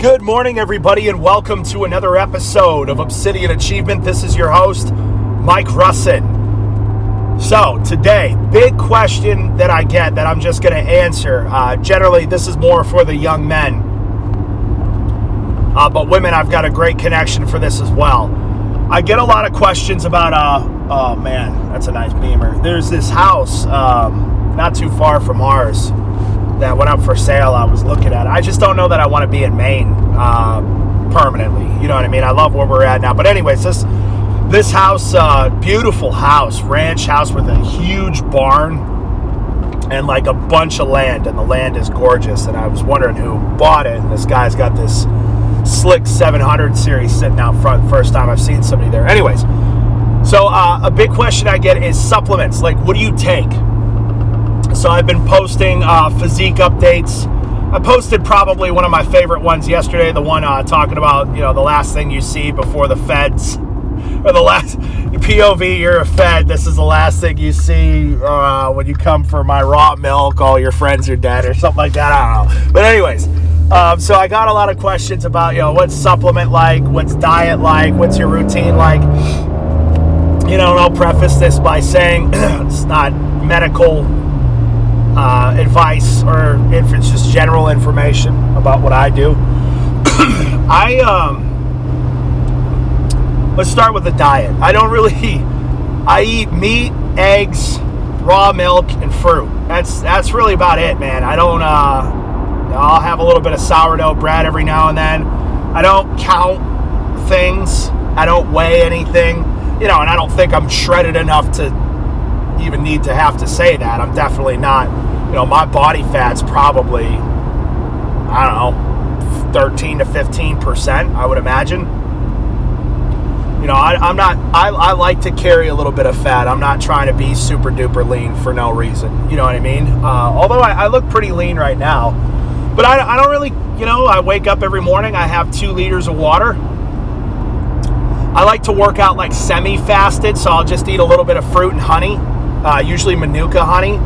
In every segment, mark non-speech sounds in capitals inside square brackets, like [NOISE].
Good morning, everybody, and welcome to another episode of Obsidian Achievement. This is your host, Mike Russin. So, today, big question that I get that I'm just going to answer. Uh, generally, this is more for the young men, uh, but women, I've got a great connection for this as well. I get a lot of questions about, uh, oh man, that's a nice beamer. There's this house um, not too far from ours that went up for sale. I was looking at. I just don't know that I want to be in Maine uh, permanently. You know what I mean? I love where we're at now. But anyways, this this house, uh, beautiful house, ranch house with a huge barn and like a bunch of land, and the land is gorgeous. And I was wondering who bought it. And this guy's got this slick 700 series sitting out front. First time I've seen somebody there. Anyways, so uh, a big question I get is supplements. Like, what do you take? So I've been posting uh, physique updates. I posted probably one of my favorite ones yesterday, the one uh, talking about you know the last thing you see before the feds, [LAUGHS] or the last [LAUGHS] POV. You're a Fed. This is the last thing you see uh, when you come for my raw milk. All your friends are dead, or something like that. I don't know. But anyways, um, so I got a lot of questions about you know what's supplement like, what's diet like, what's your routine like. You know, and I'll preface this by saying [CLEARS THROAT] it's not medical uh, advice or if it's just general information about what I do. [CLEARS THROAT] I um, let's start with the diet. I don't really [LAUGHS] I eat meat, eggs, raw milk, and fruit. That's that's really about it, man. I don't uh, I'll have a little bit of sourdough bread every now and then. I don't count things. I don't weigh anything. You know, and I don't think I'm shredded enough to even need to have to say that. I'm definitely not, you know, my body fat's probably, I don't know, 13 to 15%, I would imagine. You know, I, am not, I, I like to carry a little bit of fat. I'm not trying to be super duper lean for no reason. You know what I mean? Uh, although I, I, look pretty lean right now. But I, I don't really, you know, I wake up every morning, I have two liters of water. I like to work out like semi fasted, so I'll just eat a little bit of fruit and honey uh, usually Manuka honey,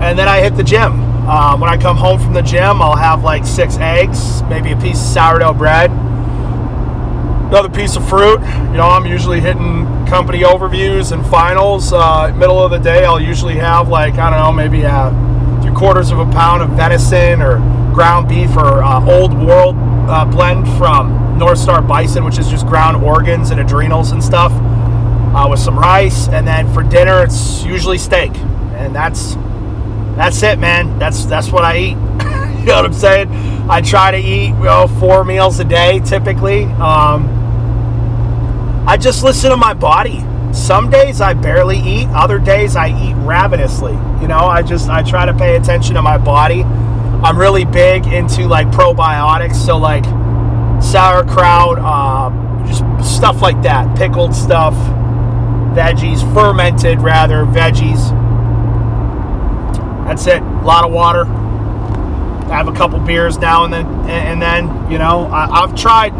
and then I hit the gym. Uh, when I come home from the gym, I'll have like six eggs, maybe a piece of sourdough bread, another piece of fruit. You know, I'm usually hitting company overviews and finals. Uh, middle of the day, I'll usually have like I don't know, maybe a, three quarters of a pound of venison or ground beef or uh, Old World uh, blend from Northstar Bison, which is just ground organs and adrenals and stuff uh, with some rice, and then for dinner it's usually steak, and that's that's it, man. That's that's what I eat. [LAUGHS] you know what I'm saying? I try to eat you know four meals a day typically. Um, I just listen to my body. Some days I barely eat, other days I eat ravenously. You know, I just I try to pay attention to my body. I'm really big into like probiotics, so like sauerkraut, uh, just stuff like that, pickled stuff veggies, fermented rather, veggies. That's it. A lot of water. I have a couple beers now and then, and then you know I, I've tried.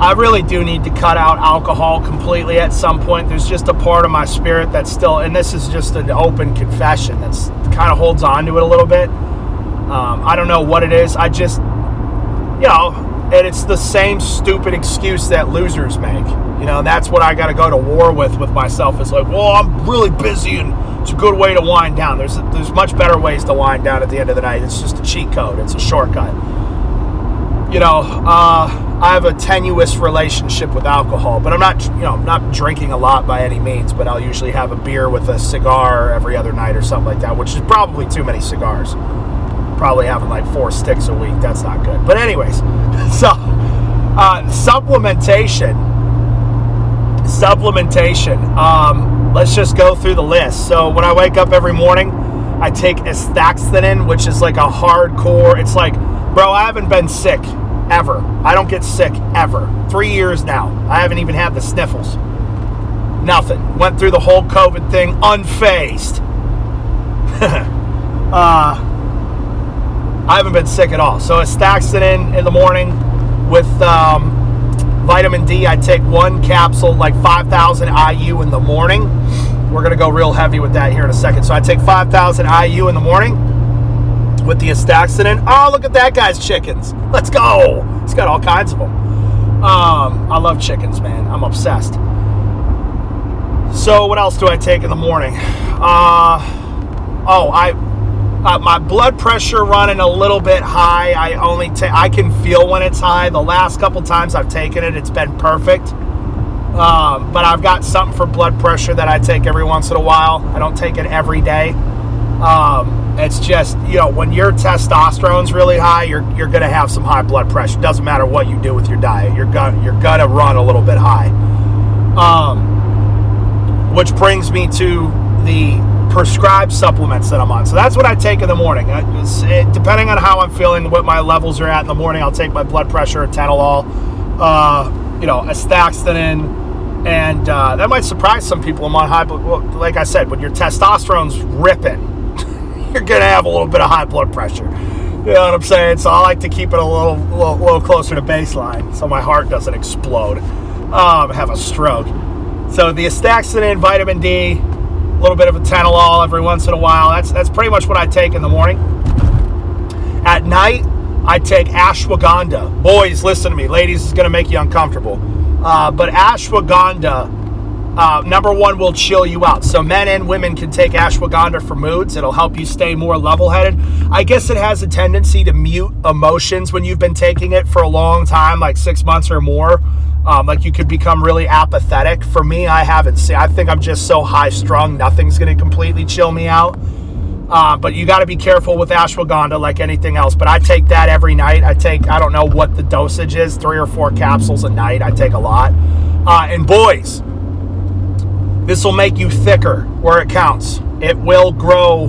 I really do need to cut out alcohol completely at some point. There's just a part of my spirit that's still, and this is just an open confession that's kind of holds on to it a little bit. Um, I don't know what it is. I just, you know, and it's the same stupid excuse that losers make. You know, that's what I got to go to war with with myself. It's like, well, I'm really busy, and it's a good way to wind down. There's there's much better ways to wind down at the end of the night. It's just a cheat code. It's a shortcut. You know, uh, I have a tenuous relationship with alcohol, but I'm not, you know, I'm not drinking a lot by any means. But I'll usually have a beer with a cigar every other night or something like that, which is probably too many cigars probably having like four sticks a week. That's not good. But anyways, [LAUGHS] so uh, supplementation, supplementation. Um, let's just go through the list. So when I wake up every morning, I take astaxanthin, which is like a hardcore. It's like, bro, I haven't been sick ever. I don't get sick ever. Three years now. I haven't even had the sniffles. Nothing. Went through the whole COVID thing unfazed. [LAUGHS] uh, I haven't been sick at all. So astaxanthin in, in the morning with um, vitamin D. I take one capsule, like 5,000 IU in the morning. We're going to go real heavy with that here in a second. So I take 5,000 IU in the morning. with the astaxanthin. Oh, look at that guy's chickens. Let's go. He's got all kinds of them. Um, I love chickens, man. I'm obsessed. So, what else do I take in the morning? Uh, oh, I uh, my blood pressure running a little bit high. I only take I can feel when it's high. The last couple times I've taken it, it's been perfect. Um, but I've got something for blood pressure that I take every once in a while. I don't take it every day. Um, it's just you know when your testosterone's really high, you're you're gonna have some high blood pressure. Doesn't matter what you do with your diet, you're gonna you're gonna run a little bit high. Um, which brings me to the prescribed supplements that I'm on. So that's what I take in the morning. It, depending on how I'm feeling, what my levels are at in the morning, I'll take my blood pressure, Atenolol, uh, you know, astaxanthin, and uh, that might surprise some people. I'm on high, but like I said, when your testosterone's ripping, [LAUGHS] you're gonna have a little bit of high blood pressure. You know what I'm saying? So I like to keep it a little, little, little closer to baseline, so my heart doesn't explode, um, have a stroke. So the astaxanthin, vitamin D, little bit of atenolol every once in a while. That's that's pretty much what I take in the morning. At night, I take ashwagandha. Boys, listen to me. Ladies, it's going to make you uncomfortable. Uh, but ashwagandha, uh, number one, will chill you out. So men and women can take ashwagandha for moods. It'll help you stay more level-headed. I guess it has a tendency to mute emotions when you've been taking it for a long time, like six months or more. Um, like you could become really apathetic. For me, I haven't seen. I think I'm just so high strung, nothing's going to completely chill me out. Uh, but you got to be careful with ashwagandha, like anything else. But I take that every night. I take, I don't know what the dosage is, three or four capsules a night. I take a lot. Uh, and boys, this will make you thicker where it counts. It will grow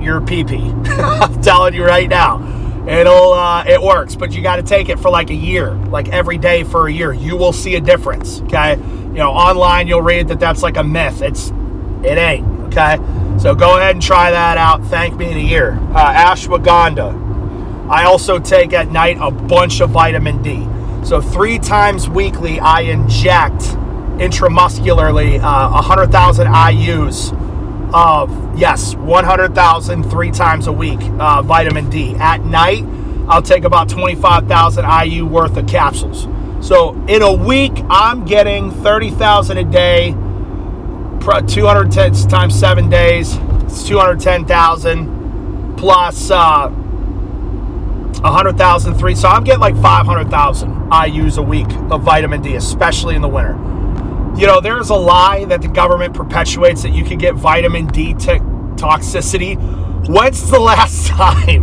your pee pee. [LAUGHS] I'm telling you right now. It'll uh, it works but you got to take it for like a year like every day for a year. You will see a difference okay? You know online you'll read that that's like a myth. It's it ain't okay? So go ahead and try that out. Thank me in a year. Uh, ashwagandha. I also take at night a bunch of vitamin d. So three times weekly i inject intramuscularly uh, 100000 ius of yes 100000 three times a week uh, vitamin d. At night i'll take about 25000 iu worth of capsules. So in a week i'm getting 30000 a day 210 times seven days it's 210000 plus uh, 100000 three so i'm getting like 500000 ius a week of vitamin d especially in the winter you know, there's a lie that the government perpetuates that you can get vitamin D toxicity. When's the [LAUGHS] last time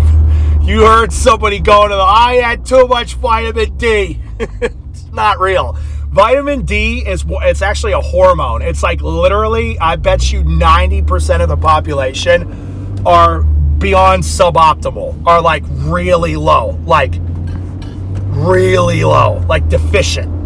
you heard somebody going to the, I had too much vitamin D? [LAUGHS] it's not real. Vitamin D is it's actually a hormone. It's like literally, I bet you 90% of the population are beyond suboptimal, are like really low, like really low, like deficient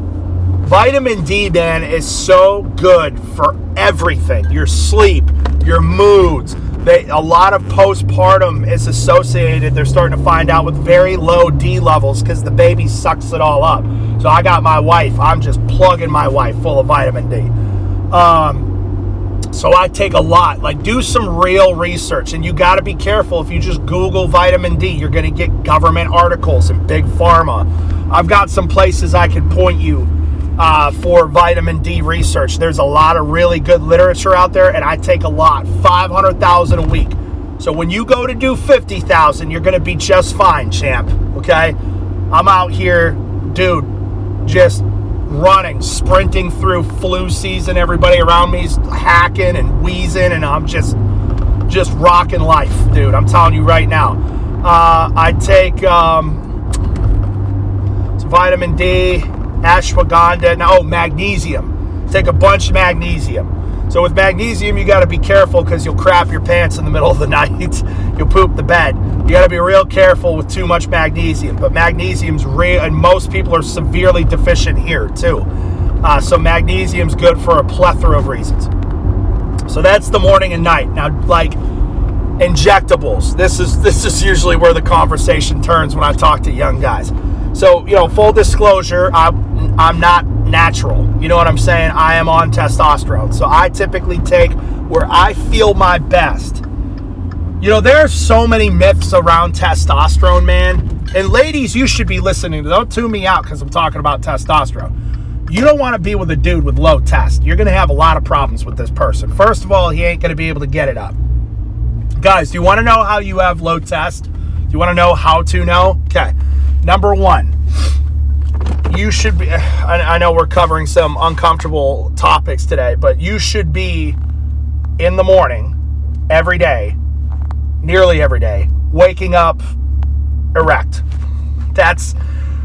Vitamin D, man, is so good for everything your sleep, your moods. They, a lot of postpartum is associated, they're starting to find out, with very low D levels because the baby sucks it all up. So I got my wife, I'm just plugging my wife full of vitamin D. Um, so I take a lot. Like, do some real research, and you got to be careful if you just Google vitamin D. You're going to get government articles and big pharma. I've got some places I can point you uh, for vitamin D research. There's a lot of really good literature out there, and I take a lot 500,000 a week. So when you go to do 50,000, you're going to be just fine, champ. Okay? I'm out here, dude, just running, sprinting through flu season. Everybody around me's hacking and wheezing, and I'm just just rocking life, dude. I'm telling you right now. Uh, I take um, vitamin D ashwagandha, and oh, magnesium. Take a bunch of magnesium. So with magnesium, you got to be careful because you'll crap your pants in the [LAUGHS] middle of the night. you'll poop the bed. You got to be real careful with too much magnesium. But magnesium's real, and most people are severely deficient here too. Uh, so magnesium's good for a plethora of reasons. So that's the morning and night. Now, like injectables, this is this is usually where the conversation turns when I talk to young guys. So, you know, full disclosure, I, I'm not natural. You know what I'm saying? I am on testosterone. So I typically take where I feel my best You know, there are so many myths around testosterone, man. And ladies, you should be listening. Don't tune me out because I'm talking about testosterone. You don't want to be with a dude with low test. You're going to have a lot of problems with this person. First of all, he ain't going to be able to get it up. Guys, do you want to know how you have low test? Do you want to know how to know? Okay. Number one, you should be. I know we're covering some uncomfortable topics today, but you should be in the morning every day, nearly every day, waking up erect. That's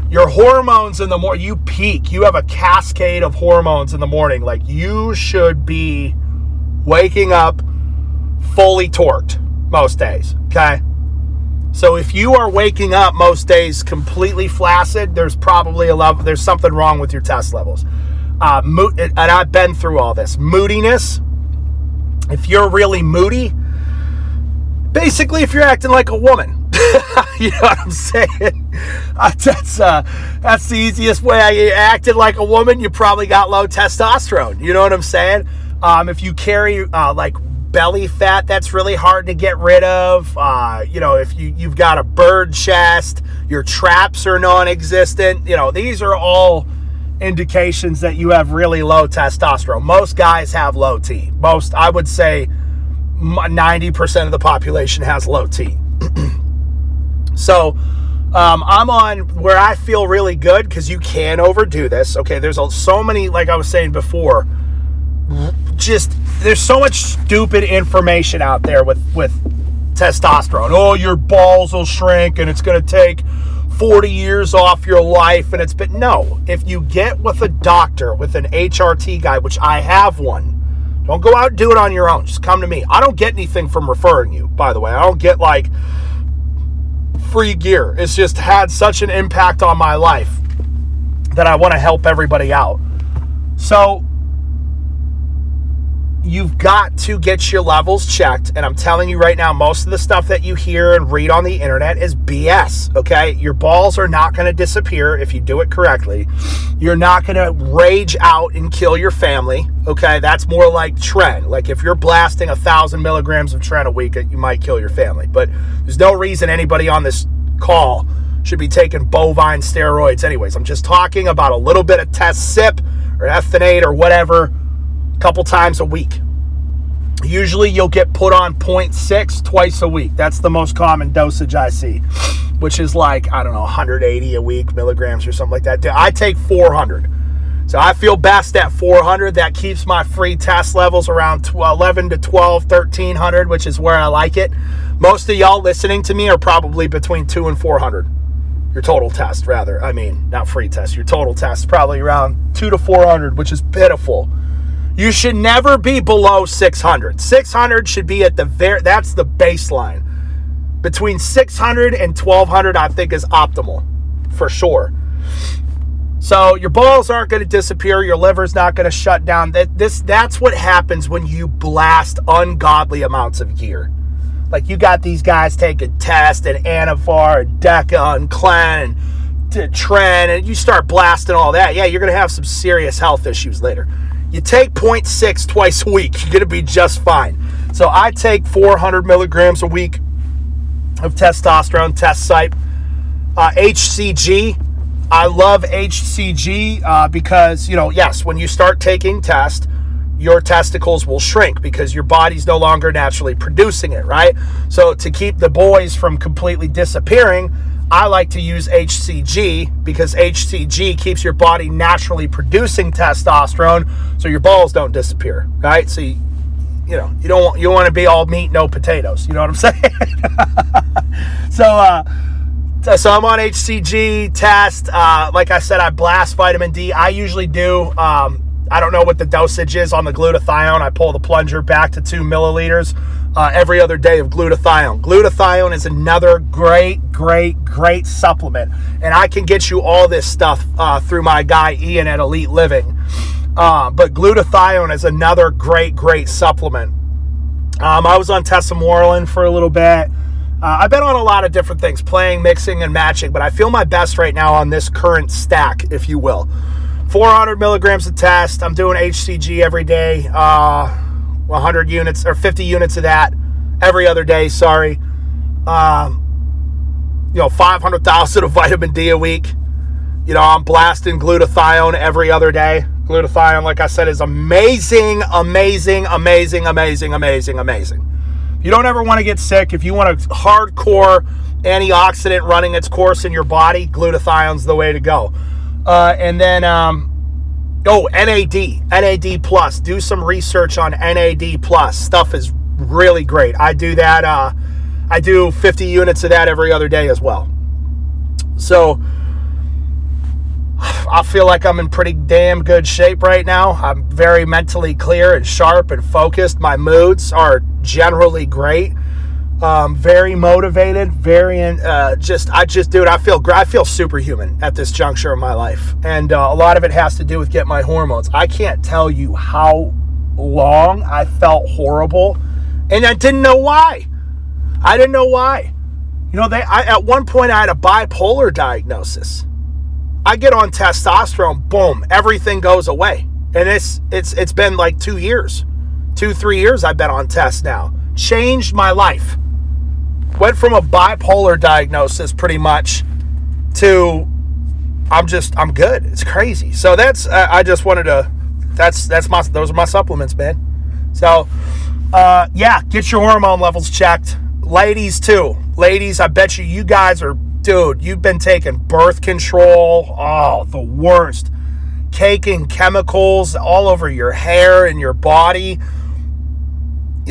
your hormones in the morning. You peak. You have a cascade of hormones in the morning. Like you should be waking up fully torqued most days. Okay. So if you are waking up most days completely flaccid, there's probably a level, there's something wrong with your test levels. Uh, and I've been through all this. Moodiness. If you're really moody, basically, if you're acting like a woman, [LAUGHS] you know what I'm saying? [LAUGHS] Uh, that's uh, that's the easiest way. I acted like a woman. You probably got low testosterone. You know what I'm saying? Um, if you carry uh, like belly fat that's really hard to get rid of. Uh, you know, if you, you've got a bird chest, your traps are non existent. You know, these are all indications that you have really low testosterone. Most guys have low T. Most, I would say, 90% of the population has low T. [CLEARS THROAT] so, um, I'm on where I feel really good because you can overdo this. Okay, there's so many, like I was saying before, just there's so much stupid information out there with with testosterone. Oh, your balls will shrink and it's going to take 40 years off your life and it's but no, if you get with a doctor with an HRT guy, which I have one, don't go out and do it on your own. Just come to me. I don't get anything from referring you, by the way. I don't get like free gear. It's just had such an impact on my life that I want to help everybody out. So, you've got to get your levels checked. And I'm telling you right now, most of the stuff that you hear and read on the internet is BS. Okay. Your balls are not going to disappear if you do it correctly. You're not going to rage out and kill your family. Okay. That's more like tren. Like if you're blasting a thousand milligrams of tren a week, uh, you might kill your family. But there's no reason anybody on this call should be taking bovine steroids, anyways. I'm just talking about a little bit of test cyp or enanthate or whatever couple times a week. Usually you'll get put on 0.6 twice a week. That's the most common dosage I see, which is like, I don't know, 180 a week milligrams or something like that. I take 400. So I feel best at 400. That keeps my free test levels around 11 to 12, 1300, which is where I like it. Most of y'all listening to me are probably between 2 and 400. Your total test, rather. I mean, not free test. Your total test probably around 2 to 400, which is pitiful. You should never be below 600. 600 should be at the very, that's the baseline. Between 600 and 1200, I think is optimal for sure. So your balls aren't going to disappear. Your liver's not going to shut down. That this that's what happens when you blast ungodly amounts of gear. Like you got these guys taking test and Anavar and Deca and Clen and Tren, and you start blasting all that. Yeah, you're going to have some serious health issues later. You take 0.6 twice a week, you're going to be just fine. So I take 400 milligrams a week of testosterone, test site. Uh, HCG, I love HCG uh, because, you know, yes, when you start taking test, your testicles will shrink because your body's no longer naturally producing it, right? So to keep the boys from completely disappearing, I like to use HCG because HCG keeps your body naturally producing testosterone so your balls don't disappear, right? So you, you know, you don't want you want to be all meat no potatoes, you know what I'm [LAUGHS] saying? so uh so I'm on HCG test. Uh, like I said, I blast vitamin D. I usually do. Um, I don't know what the dosage is on the glutathione. I pull the plunger back to two milliliters uh, every other day of glutathione. Glutathione is another great, great, great supplement. And I can get you all this stuff uh, through my guy Ian at Elite Living. Uh, but glutathione is another great, great supplement. Um, I was on Tesamorelin for a little bit. Uh, I've been on a lot of different things, playing, mixing, and matching, but I feel my best right now on this current stack, if you will. 400 milligrams of test. I'm doing HCG every day. Uh, 100 units or 50 units of that every other day. Sorry. Um, you know, 500,000 of vitamin D a week. You know, I'm blasting glutathione every other day. Glutathione, like I said, is amazing, amazing, amazing, amazing, amazing, amazing. You don't ever want to get sick, if you want a hardcore antioxidant running its course in your body, glutathione's the way to go. Uh, and then, um, oh, NAD, NAD plus. Do some research on NAD plus. Stuff is really great. I do that. Uh, I do 50 units of that every other day as well. So I feel like I'm in pretty damn good shape right now. I'm very mentally clear and sharp and focused. My moods are generally great. Um, very motivated, very uh, just I just dude, I feel I feel superhuman at this juncture of my life, and uh, a lot of it has to do with getting my hormones. I can't tell you how long I felt horrible, and I didn't know why. I didn't know why. You know, they I, at one point I had a bipolar diagnosis. I get on testosterone, boom, everything goes away, and it's it's it's been like two years, two three years I've been on test now. Changed my life went from a bipolar diagnosis pretty much to I'm just I'm good. It's crazy. So that's uh, I just wanted to that's that's my those are my supplements, man. So uh, yeah, get your hormone levels checked. Ladies too. Ladies, I bet you you guys are dude, you've been taking birth control. Oh, the worst. Caking chemicals all over your hair and your body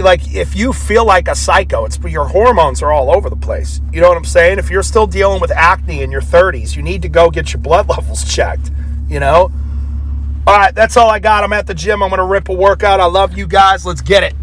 like if you feel like a psycho, it's your hormones are all over the place. You know what I'm saying? If you're still dealing with acne in your 30s, you need to go get your blood [LAUGHS] levels checked, you know? All right, that's all I got. I'm at the gym. I'm to rip a workout. I love you guys. Let's get it.